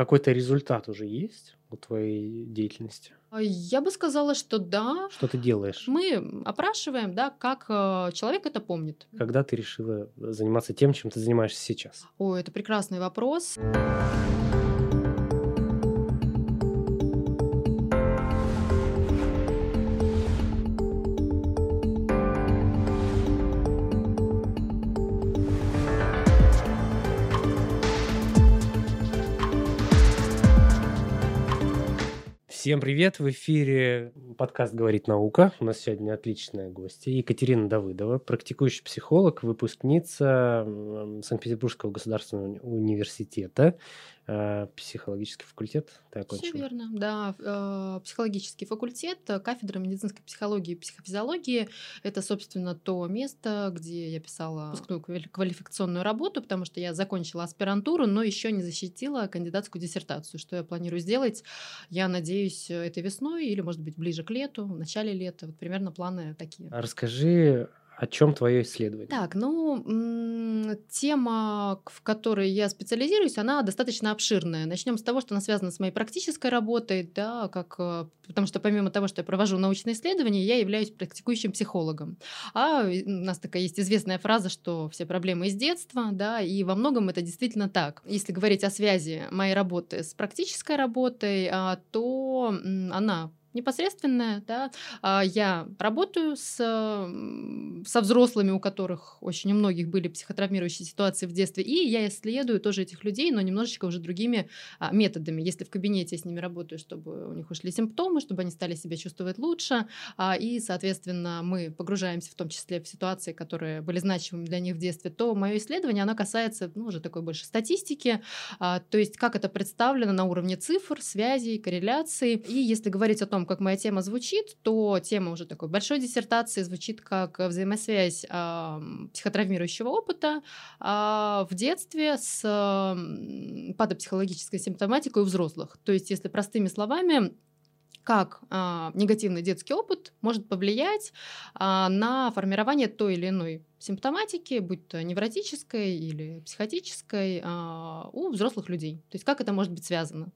Какой-то результат уже есть у твоей деятельности? А, я бы сказала, что да. Что ты делаешь? Мы опрашиваем, да, как э, человек это помнит. Когда ты решила заниматься тем, чем ты занимаешься сейчас? О, это прекрасный вопрос. Всем привет! В эфире подкаст «Говорит наука». У нас сегодня отличная гостья Екатерина Давыдова, практикующий психолог, выпускница Санкт-Петербургского государственного университета, психологический факультет ты окончила? Все верно, да. Э, психологический факультет, э, кафедра медицинской психологии и психофизиологии. Это, собственно, то место, где я писала выпускную квалификационную работу, потому что я закончила аспирантуру, но еще не защитила кандидатскую диссертацию. Что я планирую сделать, я надеюсь, этой весной или, может быть, ближе к лету, в начале лета. Вот примерно планы такие. А расскажи о чем твое исследование? Так, ну, тема, в которой я специализируюсь, она достаточно обширная. Начнем с того, что она связана с моей практической работой, да, как, э, потому что помимо того, что я провожу научные исследования, я являюсь практикующим психологом. А у нас такая есть известная фраза, что все проблемы из детства, да, и во многом это действительно так. Если говорить о связи моей работы с практической работой, а, то она непосредственная, да, а, я работаю с, со взрослыми, у которых очень у многих были психотравмирующие ситуации в детстве, и я исследую тоже этих людей, но немножечко уже другими а, методами. Если в кабинете я с ними работаю, чтобы у них ушли симптомы, чтобы они стали себя чувствовать лучше, а, и, соответственно, мы погружаемся в том числе в ситуации, которые были значимыми для них в детстве, то мое исследование, оно касается, ну, уже такой больше статистики, то есть как это представлено на уровне цифр, связей, корреляций. И если говорить о том, том, как моя тема звучит, то тема уже такой большой диссертации звучит как взаимосвязь э, психотравмирующего опыта э, в детстве с э, патопсихологической симптоматикой у взрослых. То есть, если простыми словами, как э, негативный детский опыт может повлиять э, на формирование той или иной симптоматики, будь то невротической или психотической, э, у взрослых людей. То есть как это может быть связано.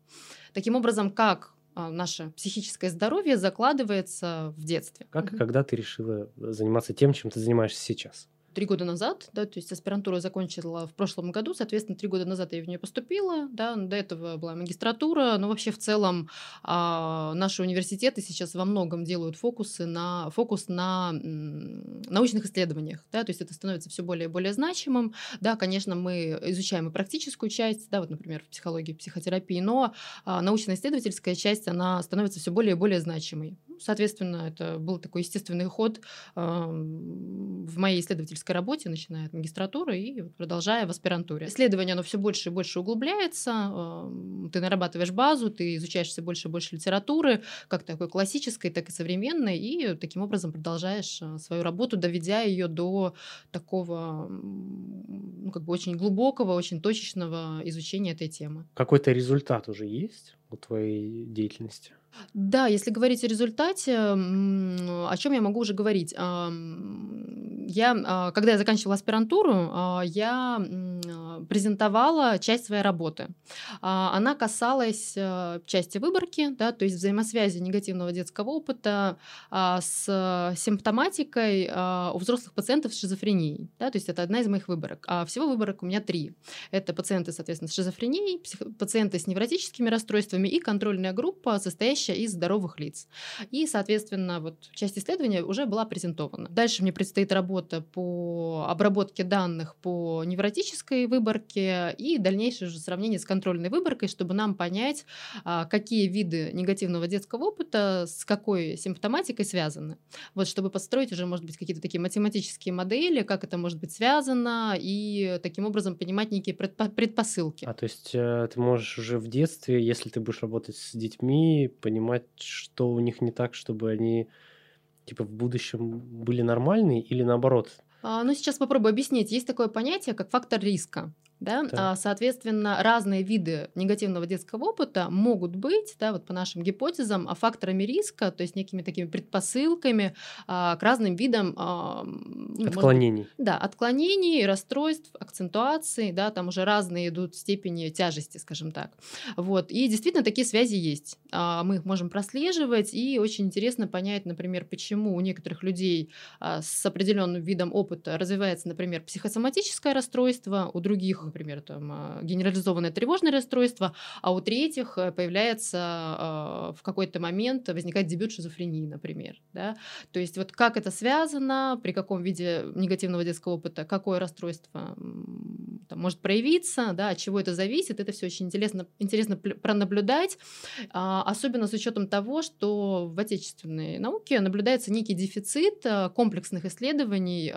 Таким образом, как а, наше психическое здоровье закладывается в детстве. Как и когда ты решила заниматься тем, чем ты занимаешься сейчас? Три года назад, да, то есть аспирантуру закончила в прошлом году, соответственно, три года назад я в нее поступила, да, до этого была магистратура, но вообще в целом а, наши университеты сейчас во многом делают фокусы на, фокус на научных исследованиях, да, то есть это становится все более и более значимым, да, конечно, мы изучаем и практическую часть, да, вот, например, в психологии, психотерапии, но а, научно-исследовательская часть, она становится все более и более значимой. Соответственно, это был такой естественный ход э, в моей исследовательской работе, начиная от магистратуры и продолжая в аспирантуре. Исследование, оно все больше и больше углубляется, э, ты нарабатываешь базу, ты изучаешь все больше и больше литературы, как такой классической, так и современной, и таким образом продолжаешь э, свою работу, доведя ее до такого ну, как бы очень глубокого, очень точечного изучения этой темы. Какой-то результат уже есть у твоей деятельности? Да, если говорить о результате, о чем я могу уже говорить? Я, а, когда я заканчивала аспирантуру, а, я презентовала часть своей работы. А, она касалась части выборки, да, то есть взаимосвязи негативного детского опыта с симптоматикой у взрослых пациентов с шизофренией. Да, то есть это одна из моих выборок. А всего выборок у меня три. Это пациенты, соответственно, с шизофренией, пациенты с невротическими расстройствами и контрольная группа, состоящая состоящая из здоровых лиц. И, соответственно, вот часть исследования уже была презентована. Дальше мне предстоит работа по обработке данных по невротической выборке и дальнейшее уже сравнение с контрольной выборкой, чтобы нам понять, а, какие виды негативного детского опыта с какой симптоматикой связаны. Вот чтобы построить уже, может быть, какие-то такие математические модели, как это может быть связано, и таким образом понимать некие предпосылки. А то есть э, ты можешь уже в детстве, если ты будешь работать с детьми, понимать, что у них не так, чтобы они типа в будущем были нормальные или наоборот? А, ну, сейчас попробую объяснить. Есть такое понятие, как фактор риска. Да? А, соответственно, разные виды негативного детского опыта могут быть, да, вот по нашим гипотезам, а, факторами риска, то есть некими такими предпосылками а, к разным видам ну, отклонений. Быть, да, отклонений, расстройств, акцентуаций, да, там уже разные идут степени тяжести, скажем так. Вот. И действительно такие связи есть. Мы их можем прослеживать, и очень интересно понять, например, почему у некоторых людей с определенным видом опыта развивается, например, психосоматическое расстройство, у других например, там, а, генерализованное тревожное расстройство, а у третьих э, появляется а, в какой-то момент возникает дебют шизофрении, например. Да? То есть вот как это связано, при каком виде негативного детского опыта, какое расстройство там, может проявиться, да, от чего это зависит, это все очень интересно, интересно пронаблюдать, а, особенно с учетом того, что в отечественной науке наблюдается некий дефицит комплексных исследований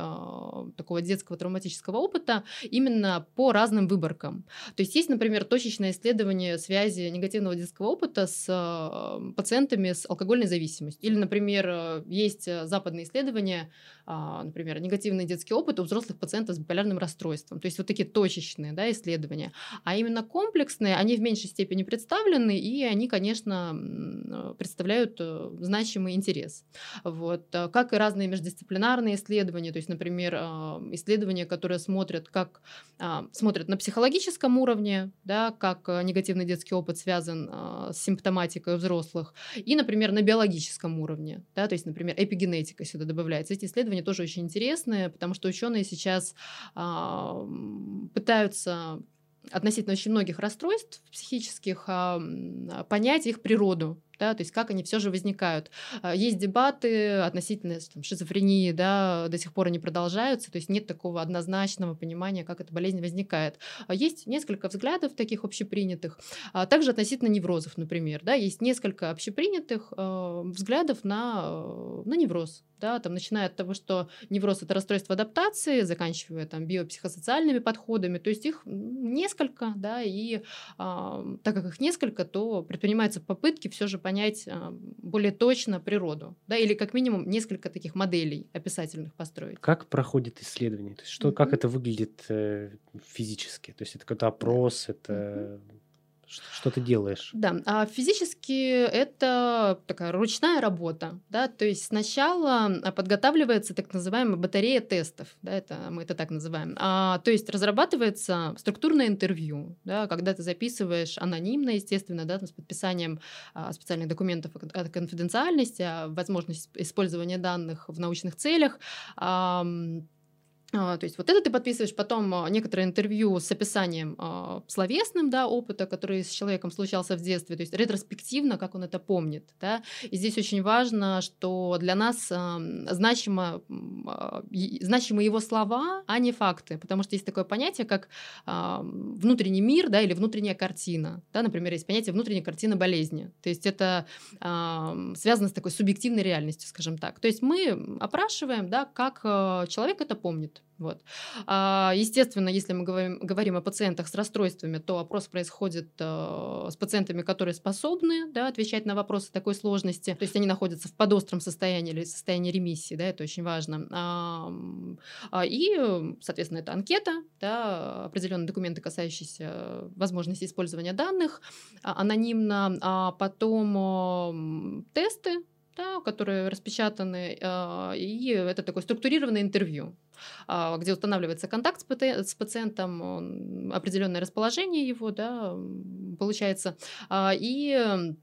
такого детского травматического опыта именно по разным выборкам. То есть есть, например, точечное исследование связи негативного детского опыта с э, пациентами с алкогольной зависимостью. Или, например, э, есть э, западные исследования, например, негативный детский опыт у взрослых пациентов с биполярным расстройством. То есть вот такие точечные да, исследования. А именно комплексные, они в меньшей степени представлены, и они, конечно, представляют значимый интерес. Вот. Как и разные междисциплинарные исследования, то есть, например, исследования, которые смотрят, как смотрят на психологическом уровне, да, как э, негативный детский опыт связан э, с симптоматикой у взрослых, и, например, на биологическом уровне, да, то есть, например, эпигенетика сюда добавляется. Эти исследования тоже очень интересные, потому что ученые сейчас э, пытаются относительно очень многих расстройств психических а, понять их природу, да, то есть как они все же возникают. А, есть дебаты относительно там, шизофрении, да, до сих пор они продолжаются, то есть нет такого однозначного понимания, как эта болезнь возникает. А есть несколько взглядов таких общепринятых, а также относительно неврозов, например, да, есть несколько общепринятых э, взглядов на, на невроз, да, там, начиная от того, что невроз – это расстройство адаптации, заканчивая там биопсихосоциальными подходами, то есть их несколько, да, и так как их несколько, то предпринимаются попытки все же понять а, более точно природу, да, или как минимум несколько таких моделей описательных построить. Как проходит исследование? То есть что, mm-hmm. как это выглядит э, физически? То есть это какой-то опрос, это mm-hmm что ты делаешь? Да, а физически это такая ручная работа, да, то есть сначала а, подготавливается так называемая батарея тестов, да, это мы это так называем, а, то есть разрабатывается структурное интервью, да, когда ты записываешь анонимно, естественно, да, с подписанием а, специальных документов о конфиденциальности, о возможности использования данных в научных целях, а, то есть вот это ты подписываешь, потом а, некоторое интервью с описанием а, словесным да, опыта, который с человеком случался в детстве, то есть ретроспективно, как он это помнит. Да? И здесь очень важно, что для нас значимо, значимы его слова, а не факты, потому что есть такое понятие, как внутренний мир да, или внутренняя картина. Да? Например, есть понятие внутренняя картина болезни. То есть это связано с такой субъективной реальностью, скажем так. То есть мы опрашиваем, да, как человек это помнит. Вот. А, естественно, если мы говорим, говорим о пациентах с расстройствами, то опрос происходит э, с пациентами, которые способны да, отвечать на вопросы такой сложности. То есть они находятся в подостром состоянии или состоянии ремиссии, да, это очень важно. А, и, соответственно, это анкета, да, определенные документы, касающиеся возможности использования данных а, анонимно, а потом тесты, да, которые распечатаны, а, и это такое структурированное интервью, а, где устанавливается контакт с пациентом, определенное расположение его, да, получается, а, и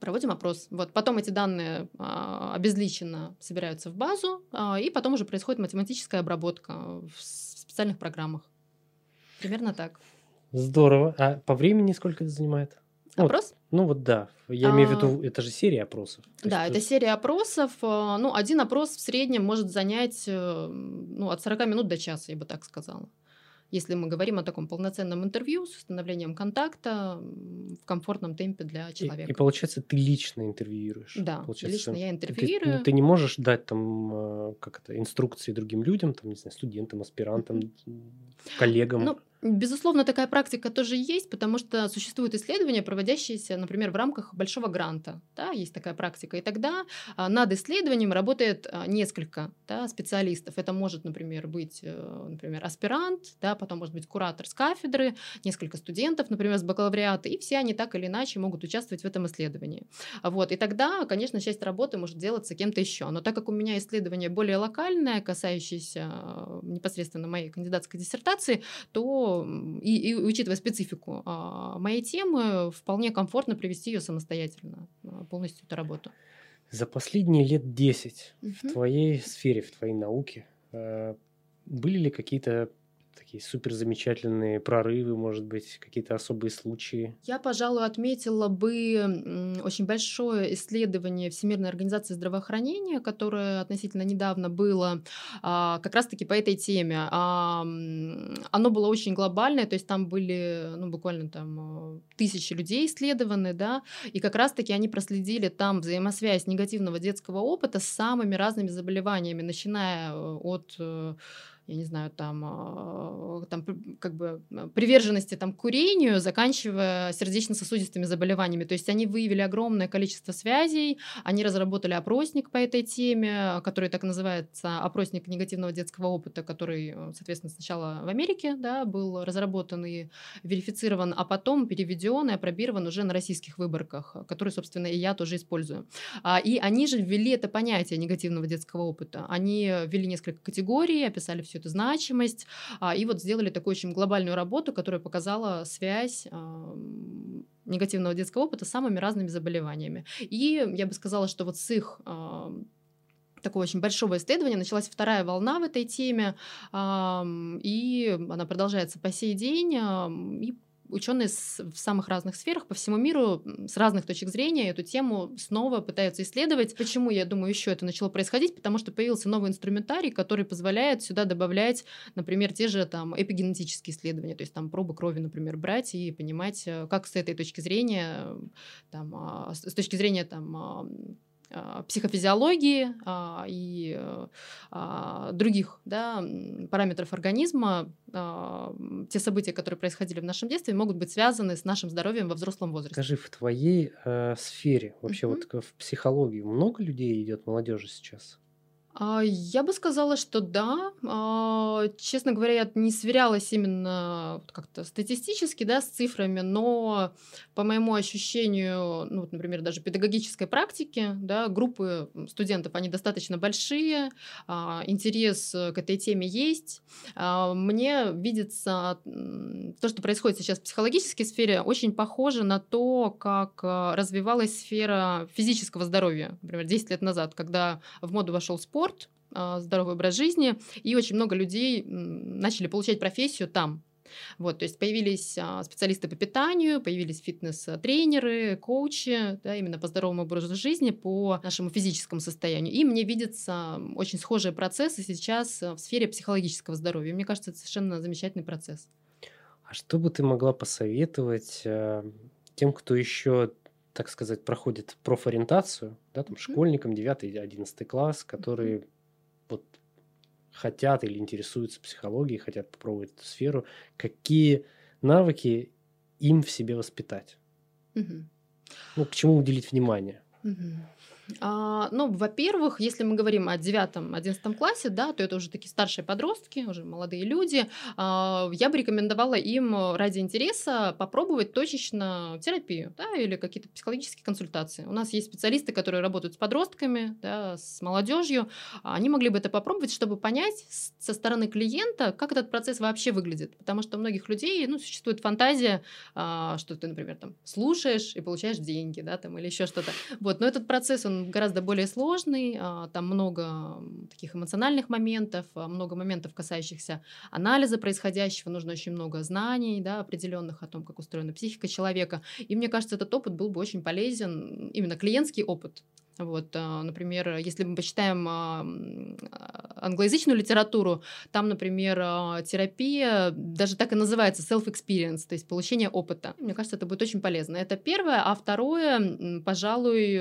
проводим опрос. Вот. Потом эти данные обезличенно собираются в базу, и потом уже происходит математическая обработка в специальных программах. Примерно так. Здорово. А по времени сколько это занимает? Опрос? Вот, ну вот да. Я имею в виду, а. это же серия опросов. Да, это серия опросов. Э, ну, один опрос в среднем может занять э, ну, от 40 минут до часа, я бы так сказала. Если мы говорим о таком полноценном интервью с установлением контакта в комфортном темпе для человека. И, и получается, ты лично интервьюируешь. Да, получается, лично я интервьюирую. Ты, ты не можешь дать там э, как это, инструкции другим людям, там, не знаю, студентам, аспирантам, коллегам. Ну, Безусловно, такая практика тоже есть, потому что существуют исследования, проводящиеся, например, в рамках большого гранта. Да, есть такая практика. И тогда а, над исследованием работает а, несколько да, специалистов. Это может, например, быть э, например, аспирант, да, потом может быть куратор с кафедры, несколько студентов, например, с бакалавриата, и все они так или иначе могут участвовать в этом исследовании. Вот. И тогда, конечно, часть работы может делаться кем-то еще. Но так как у меня исследование более локальное, касающееся а, непосредственно моей кандидатской диссертации, то и, и учитывая специфику а, моей темы, вполне комфортно привести ее самостоятельно, а, полностью эту работу. За последние лет 10 угу. в твоей сфере, в твоей науке, э, были ли какие-то такие супер замечательные прорывы, может быть, какие-то особые случаи? Я, пожалуй, отметила бы очень большое исследование Всемирной организации здравоохранения, которое относительно недавно было а, как раз-таки по этой теме. Оно было очень глобальное, то есть там были ну, буквально там тысячи людей исследованы, да, и как раз-таки они проследили там взаимосвязь негативного детского опыта с самыми разными заболеваниями, начиная э, от э, я не знаю, там, а, там как бы приверженности там, к курению, заканчивая сердечно-сосудистыми заболеваниями. То есть они выявили огромное количество связей, они разработали опросник по этой теме, который так называется опросник негативного детского опыта, который, э, соответственно, сначала в Америке да, был разработан и верифицирован, а потом переведен и опробирован уже на российских выборках, которые, собственно, и я тоже использую. А, и они же ввели это понятие негативного детского опыта. Они ввели несколько категорий, описали все всю эту значимость, а, и вот сделали такую очень глобальную работу, которая показала связь негативного детского опыта с самыми разными заболеваниями. И я бы сказала, что вот с их такого очень большого исследования началась вторая волна в этой теме, и она продолжается по сей день, и ученые в самых разных сферах по всему миру с разных точек зрения эту тему снова пытаются исследовать. Почему, я думаю, еще это начало происходить? Потому что появился новый инструментарий, который позволяет сюда добавлять, например, те же там эпигенетические исследования, то есть там пробы крови, например, брать и понимать, э, как с этой точки зрения, там, а, с точки зрения там а, психофизиологии а, и а, других да, параметров организма, те события, которые происходили в нашем детстве, могут быть связаны с нашим здоровьем во взрослом возрасте. Скажи, в твоей э, сфере, вообще uh-huh. вот в психологии, много людей идет молодежи сейчас? А, я бы сказала, что да. А, честно говоря, я не сверялась именно как-то статистически, да, с цифрами, но по моему ощущению, ну, вот, например, даже педагогической практики, да, группы студентов, они достаточно большие, а, интерес к этой теме есть. Мне видится то, что происходит сейчас в психологической сфере, очень похоже на то, как развивалась сфера физического здоровья, например, 10 лет назад, когда в моду вошел спорт, спорт, а, здоровый образ жизни, и очень много людей начали получать профессию там. Вот, то есть появились а, специалисты по питанию, появились фитнес-тренеры, коучи, да, именно по здоровому образу жизни, по нашему физическому состоянию. И мне видятся очень схожие процессы сейчас в сфере психологического здоровья. Мне кажется, это совершенно замечательный процесс. А что бы ты могла посоветовать э, тем, кто еще так сказать, проходит профориентацию, да, там, школьникам 9-11 класс, которые вот хотят или интересуются психологией, хотят попробовать эту сферу, какие навыки им в себе воспитать? Ну, к чему уделить внимание? А, ну, во-первых, если мы говорим о девятом, одиннадцатом классе, да, то это уже такие старшие подростки, уже молодые люди. А, я бы рекомендовала им ради интереса попробовать точечно терапию, да, или какие-то психологические консультации. У нас есть специалисты, которые работают с подростками, да, с молодежью. Они могли бы это попробовать, чтобы понять со стороны клиента, как этот процесс вообще выглядит. Потому что у многих людей, ну, существует фантазия, а, что ты, например, там слушаешь и получаешь деньги, да, там, или еще что-то. Вот, но этот процесс, он он гораздо более сложный, а, там много таких эмоциональных моментов, а, много моментов, касающихся анализа происходящего, нужно очень много знаний да, определенных о том, как устроена психика человека. И мне кажется, этот опыт был бы очень полезен, именно клиентский опыт. Вот, а, например, если мы почитаем англоязычную литературу, там, например, терапия даже так и называется self-experience, то есть получение опыта. Мне кажется, это будет очень полезно. Это первое. А второе, пожалуй,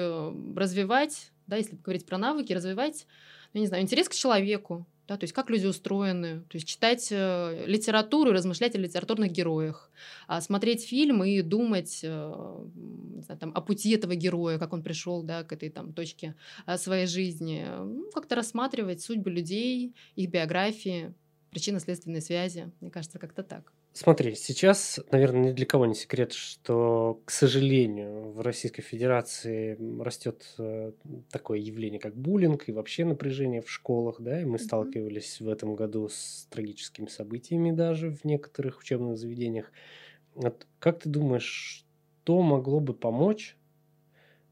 развивать, да, если говорить про навыки, развивать, ну, не знаю, интерес к человеку, да, то есть как люди устроены, то есть читать э, литературу и размышлять о литературных героях, а смотреть фильм и думать э, знаю, там, о пути этого героя, как он пришел да, к этой там, точке э, своей жизни, ну, как-то рассматривать судьбы людей, их биографии, причинно-следственные связи, мне кажется, как-то так. Смотри, сейчас, наверное, ни для кого не секрет, что, к сожалению, в Российской Федерации растет э, такое явление, как буллинг и вообще напряжение в школах, да, и мы Мгм. сталкивались в этом году с трагическими событиями даже в некоторых учебных заведениях. Вот как ты думаешь, что могло бы помочь,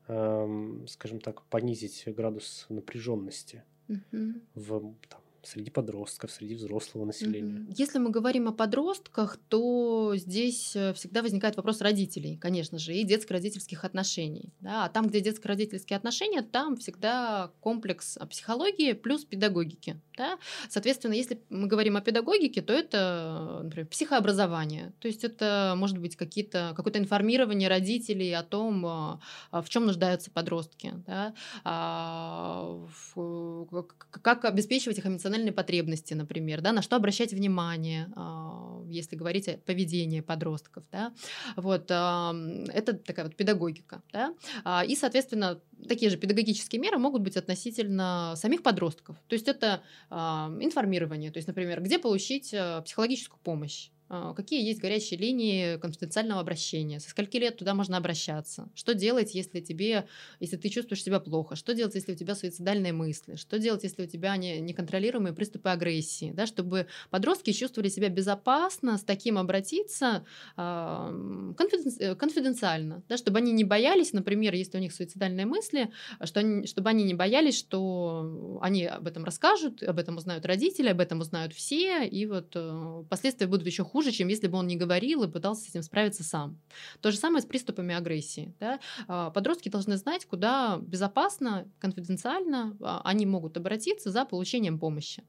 эм, скажем так, понизить градус напряженности Мгм. в, там, среди подростков, среди взрослого населения? Если мы говорим о подростках, то здесь э, всегда возникает вопрос родителей, конечно же, и детско-родительских отношений. Да? А там, где детско-родительские отношения, там всегда комплекс психологии плюс педагогики. Да? Соответственно, если мы говорим о педагогике, то это, например, психообразование. То есть это может быть какие-то, какое-то информирование родителей о том, а, а, в чем нуждаются подростки, да? а, к- как обеспечивать их эмоциональные потребности, например, да? на что обращать внимание, а, если говорить о поведении подростков. Да? Вот, это такая вот педагогика. Да? А, И, соответственно, такие же педагогические меры могут быть относительно самих подростков. То есть это а, информирование, то есть, например, где получить а, психологическую помощь. А, Какие есть горячие линии конфиденциального обращения? Со скольки лет туда можно обращаться? Что делать, если тебе, если ты чувствуешь себя плохо? Что делать, если у тебя суицидальные мысли? Что делать, если у тебя не- неконтролируемые приступы агрессии? Да, чтобы подростки чувствовали себя безопасно, с таким обратиться а, конфиденци- э, конфиденциально, да, чтобы они не боялись, например, если у них суицидальные мысли, что они, чтобы они не боялись, что они об этом расскажут, об этом узнают родители, об этом узнают все, и вот э, последствия будут еще хуже, чем если бы он не говорил и пытался с этим справиться сам. То же самое с приступами агрессии. Да? А, Подростки должны знать, куда безопасно, конфиденциально а, они могут обратиться за получением помощи.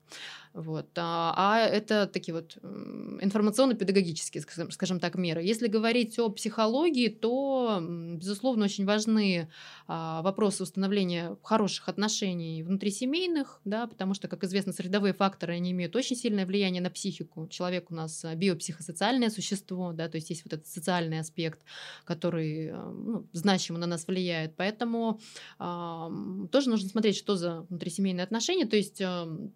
Вот. А а это такие вот информационно-педагогические, скажем, так, меры. Если говорить о психологии, то, безусловно, очень важны вопросы установления хороших отношений внутрисемейных, да, потому что, как известно, средовые факторы, они имеют очень сильное влияние на психику. Человек у нас а, биопсихосоциальное существо, да, то есть есть вот этот социальный аспект, который а, ну, значимо на нас влияет. Поэтому ам, тоже нужно смотреть, что за внутрисемейные отношения. То есть ам,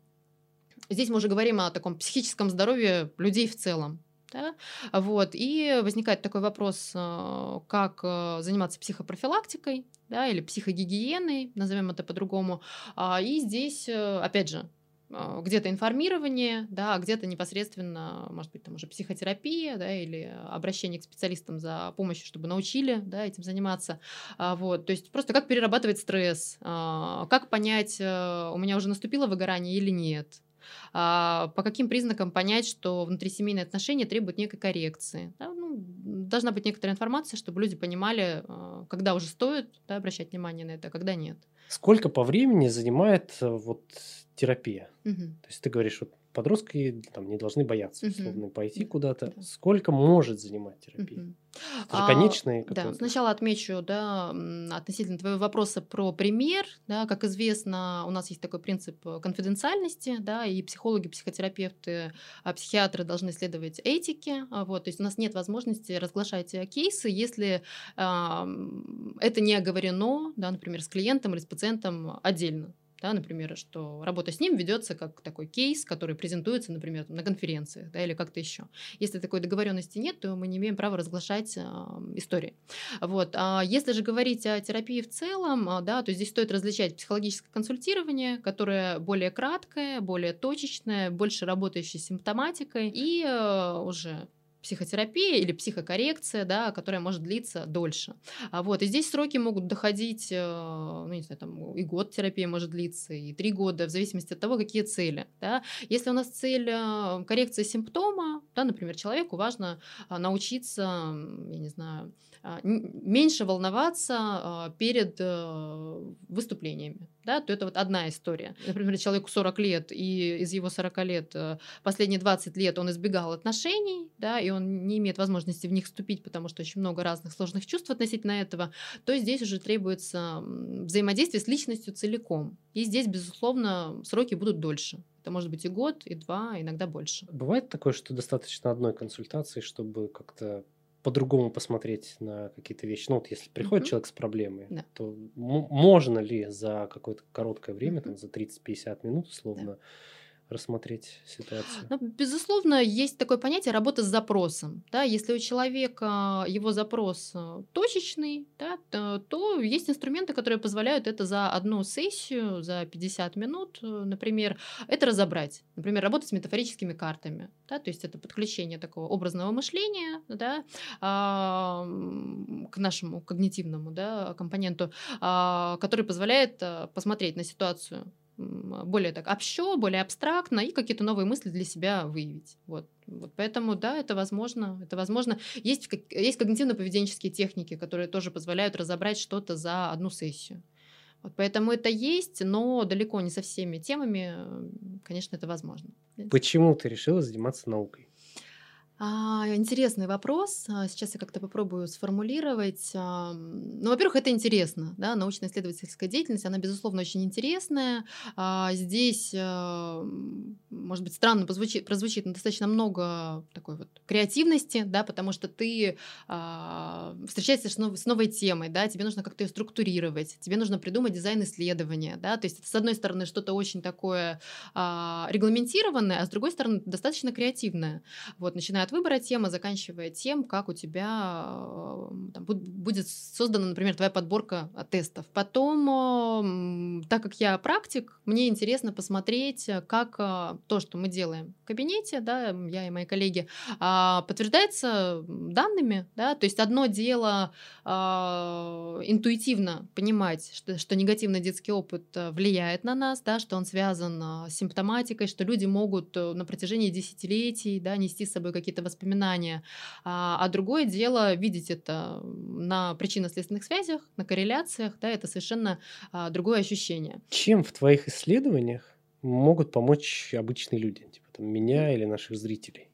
здесь мы уже говорим о таком психическом здоровье людей в целом. Да? Вот. И возникает такой вопрос, а, как а, заниматься психопрофилактикой да, или психогигиеной, назовем это по-другому. А, И здесь, э, опять же, где-то информирование, да, а где-то непосредственно, может быть, там уже психотерапия, да, или обращение к специалистам за помощью, чтобы научили, да, этим заниматься. А, Вот, то есть просто как перерабатывать стресс, а, как понять, э, у меня уже наступило выгорание или нет, а, по каким признакам понять, что внутрисемейные отношения требуют некой коррекции. Да, должна быть некоторая информация, чтобы люди понимали, а, когда уже стоит да, обращать внимание на это, а когда нет. Сколько по времени занимает э, вот терапия? Мгм. То есть ты говоришь, вот подростки там не должны бояться условно пойти Да, куда-то. да. Сколько может занимать терапия? Же А, конечный Да, сначала отмечу, да, относительно твоего вопроса про пример, да, как известно, у нас есть такой принцип э, конфиденциальности, да, и психологи, психотерапевты, а, психиатры должны следовать этике, а, вот, то есть у нас нет возможности разглашать э, кейсы, если м, это не оговорено, да, например, с клиентом или с пациентом отдельно. Да, например, что работа с ним ведется как такой кейс, который презентуется, например, на конференциях да, или как-то еще. Если такой договоренности нет, то мы не имеем права разглашать а, истории. Вот. А если же говорить о терапии в целом, а, да, то здесь стоит различать психологическое консультирование, которое более краткое, более точечное, больше работающее с симптоматикой, и э, уже психотерапия или психокоррекция, да, которая может длиться дольше. А вот, и здесь сроки могут доходить, э, ну, не знаю, там и год терапия может длиться, и три года, в зависимости от того, какие цели. Да. Если у нас цель э, коррекция симптома, да, например, человеку важно а, научиться, я не знаю, меньше волноваться а, перед э, выступлениями, да, то это вот одна история. Например, человеку 40 лет, и из его 40 лет э, последние 20 лет он избегал отношений, да, и он не имеет возможности в них вступить, потому что очень много разных сложных чувств относительно этого, то здесь уже требуется взаимодействие с личностью целиком. И здесь, безусловно, сроки будут дольше. Это может быть и год, и два, иногда больше. Бывает такое, что достаточно одной консультации, чтобы как-то по-другому посмотреть на какие-то вещи. Ну, вот если приходит угу. человек с проблемой, да. то можно ли за какое-то короткое время, угу. там, за 30-50 минут условно, да рассмотреть ситуацию? Ну, безусловно, есть такое понятие работа с запросом. Да? Если у человека его запрос э, точечный, да, то, то есть инструменты, которые позволяют это за одну сессию, за 50 минут, э, например, это разобрать. Например, работать с метафорическими картами. Да? То есть это подключение такого образного мышления да, а, к нашему когнитивному да, компоненту, а, который позволяет э, посмотреть на ситуацию более так общо, более абстрактно и какие-то новые мысли для себя выявить. Вот. Вот поэтому, да, это возможно. Это возможно. Есть, есть когнитивно-поведенческие техники, которые тоже позволяют разобрать что-то за одну сессию. Вот поэтому это есть, но далеко не со всеми темами, конечно, это возможно. Почему ты решила заниматься наукой? А, интересный вопрос. А, сейчас я как-то попробую сформулировать. Ну, во-первых, это интересно, да, научно-исследовательская деятельность, она, безусловно, очень интересная. А, здесь, может быть, странно прозвучит, прозвучит, но достаточно много такой вот креативности, да, потому что ты встречаешься с новой, с новой темой, да, тебе нужно как-то ее структурировать, тебе нужно придумать дизайн исследования, да, то есть с одной стороны, что-то очень такое регламентированное, а с другой стороны, достаточно креативное. Вот, начиная от выбора темы, заканчивая тем, как у тебя э, там, будет создана, например, твоя подборка э, тестов. Потом, так как я практик, мне интересно посмотреть, э, как то, что мы делаем в кабинете, да, я и мои коллеги, а, подтверждается данными, да, то есть одно дело а, интуитивно понимать, что, что негативный детский опыт влияет на нас, да, что он связан с симптоматикой, что люди могут на протяжении десятилетий да, нести с собой какие-то какие-то воспоминания. А, а другое дело видеть это на причинно-следственных связях, на корреляциях, да, это совершенно а, другое ощущение. Чем в твоих исследованиях могут помочь обычные люди, типа там, меня или наших зрителей?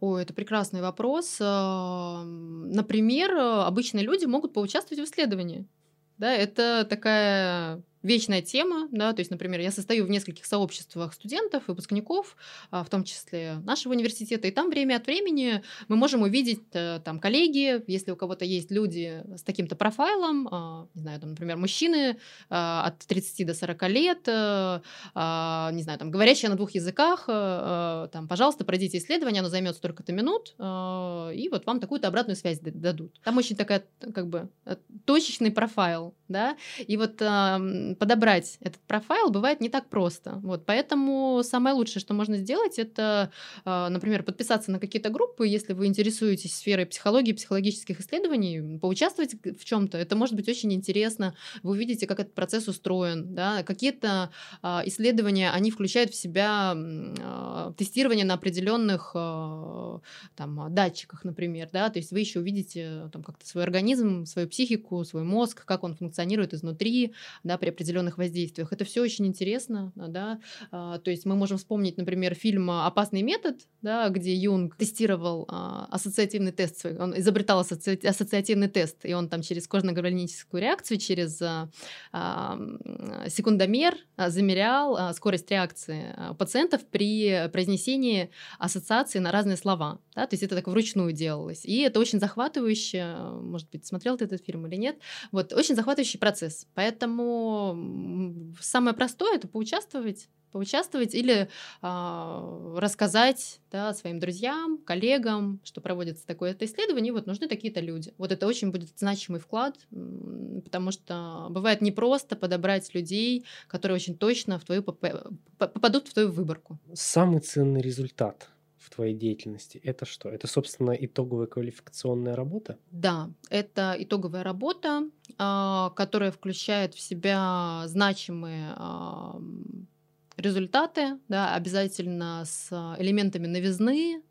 Ой, это прекрасный вопрос. Например, обычные люди могут поучаствовать в исследовании. Да, это такая вечная тема, да, то есть, например, я состою в нескольких сообществах студентов, выпускников, а, в том числе нашего университета, и там время от времени мы можем увидеть э, там коллеги, если у кого-то есть люди с таким-то профайлом, а, не знаю, там, например, мужчины а, от 30 до 40 лет, э, не знаю, там, говорящие на двух языках, э, там, пожалуйста, пройдите исследование, оно займет столько-то минут, и вот вам такую-то обратную связь дадут. Там очень такая, как бы, точечный профайл, да, и вот подобрать этот профайл бывает не так просто. Вот, поэтому самое лучшее, что можно сделать, это, а, например, подписаться на какие-то группы, если вы интересуетесь сферой психологии, психологических исследований, поучаствовать в чем-то. Это может быть очень интересно. Вы увидите, как этот процесс устроен. Да? Какие-то а, исследования, они включают в себя а, тестирование на определенных там, датчиках, например. Да? То есть вы еще увидите там, как-то свой организм, свою психику, свой мозг, как он функционирует изнутри, да, при определенных воздействиях. Это все очень интересно, да. А, то есть мы можем вспомнить, например, фильм «Опасный метод», да, где Юнг тестировал а, ассоциативный тест свой, он изобретал асоци... ассоциативный тест, и он там через кожно-гальваническую реакцию, через а, секундомер замерял скорость реакции пациентов при произнесении ассоциации на разные слова. Да, то есть это так вручную делалось. И это очень захватывающе, может быть, смотрел ты этот фильм или нет, вот, очень захватывающий процесс. Поэтому самое простое это поучаствовать поучаствовать или э, рассказать да, своим друзьям, коллегам, что проводится такое-то исследование, и вот нужны такие-то люди. Вот это очень будет значимый вклад, потому что бывает непросто подобрать людей, которые очень точно в твою попадут в твою выборку. Самый ценный результат в твоей деятельности, это что? Это, собственно, итоговая квалификационная работа? Да, это итоговая работа, а, которая включает в себя значимые а, результаты, да, обязательно с элементами новизны,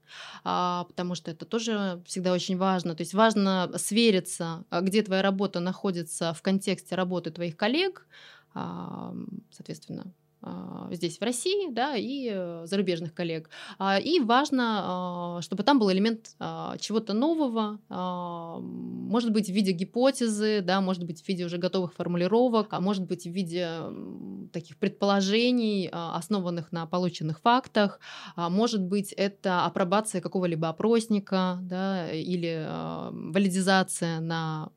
а, потому что это тоже всегда очень важно. То есть важно свериться, где твоя работа находится в контексте работы твоих коллег, соответственно, а, здесь, в России, да, и э, зарубежных коллег. А, и важно, а, чтобы там был элемент чего-то нового, может быть, в виде гипотезы, да, может быть, в виде уже готовых формулировок, а может быть, в виде таких предположений, основанных на полученных фактах, может быть, это апробация какого-либо опросника, да, или валидизация на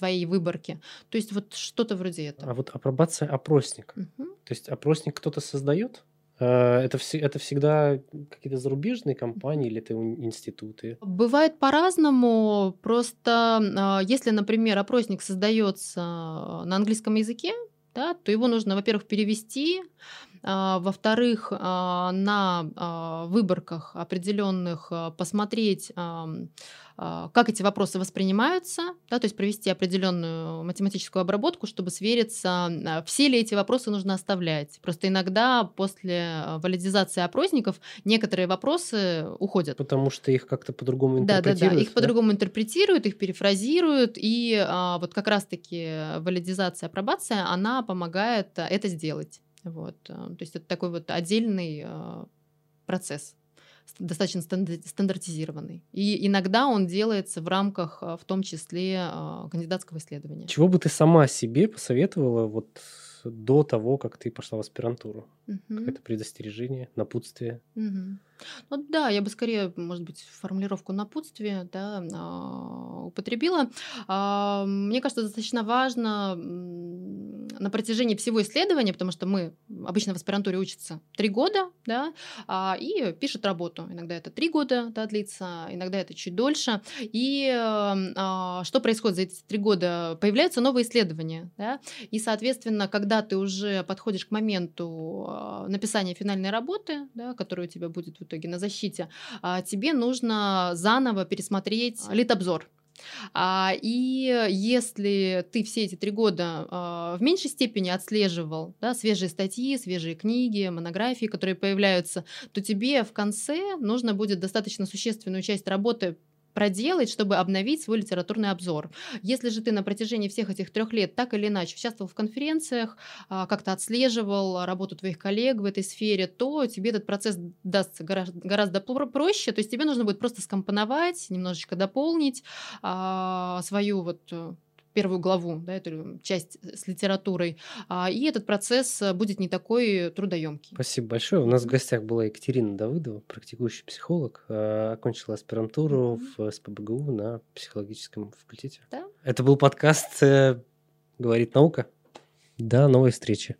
твоей выборки. То есть вот что-то вроде этого. А вот апробация опросника. Угу. То есть опросник кто-то создает? Э, это, это всегда какие-то зарубежные компании или это институты? Бывает по-разному. Просто а, если, например, опросник создается на английском языке, да, то его нужно, во-первых, перевести, а, во-вторых, а, на выборках определенных посмотреть а, как эти вопросы воспринимаются, да, то есть провести определенную математическую обработку, чтобы свериться, а, все ли эти вопросы нужно оставлять. Просто иногда после а, валидизации опросников некоторые вопросы уходят. Потому что их как-то по-другому интерпретируют. Да, да, да, их да? по-другому интерпретируют, их перефразируют, и а, вот как раз-таки валидизация, апробация, она помогает это сделать. Вот. То есть это такой вот отдельный процесс достаточно стандартизированный. И иногда он делается в рамках, а, в том числе, кандидатского исследования. Чего бы ты сама себе посоветовала вот до того, как ты пошла в аспирантуру? Угу. Какое-то предостережение, напутствие? Угу. Ну да, я бы скорее, может быть, формулировку напутствия да, а, употребила. А, мне кажется, достаточно важно на протяжении всего исследования, потому что мы обычно в аспирантуре учатся три года, да, а, и пишут работу. Иногда это три года да, длится, иногда это чуть дольше. И что происходит за эти три года? Появляются новые исследования, да, и, соответственно, когда ты уже подходишь к моменту написания финальной работы, да, которая у тебя будет в итоге на защите, а, тебе нужно заново пересмотреть литобзор. А, и если ты все эти три года а, в меньшей степени отслеживал да, свежие статьи, свежие книги, монографии, которые появляются, то тебе в конце нужно будет достаточно существенную часть работы проделать, чтобы обновить свой литературный обзор. Если же ты на протяжении всех этих трех лет так или иначе участвовал в конференциях, а, как-то отслеживал работу твоих коллег в этой сфере, то тебе этот процесс дастся гораздо проще. То есть тебе нужно будет просто скомпоновать, немножечко дополнить а, свою вот э, первую главу, да, эту часть с литературой, а, и этот процесс э, будет не такой трудоемкий. Спасибо большое. У нас в гостях была Екатерина Давыдова, практикующий психолог, а, окончила аспирантуру mm-hmm. в СПБГУ на психологическом факультете. Да. Это был подкаст э, «Говорит наука». До новой встречи.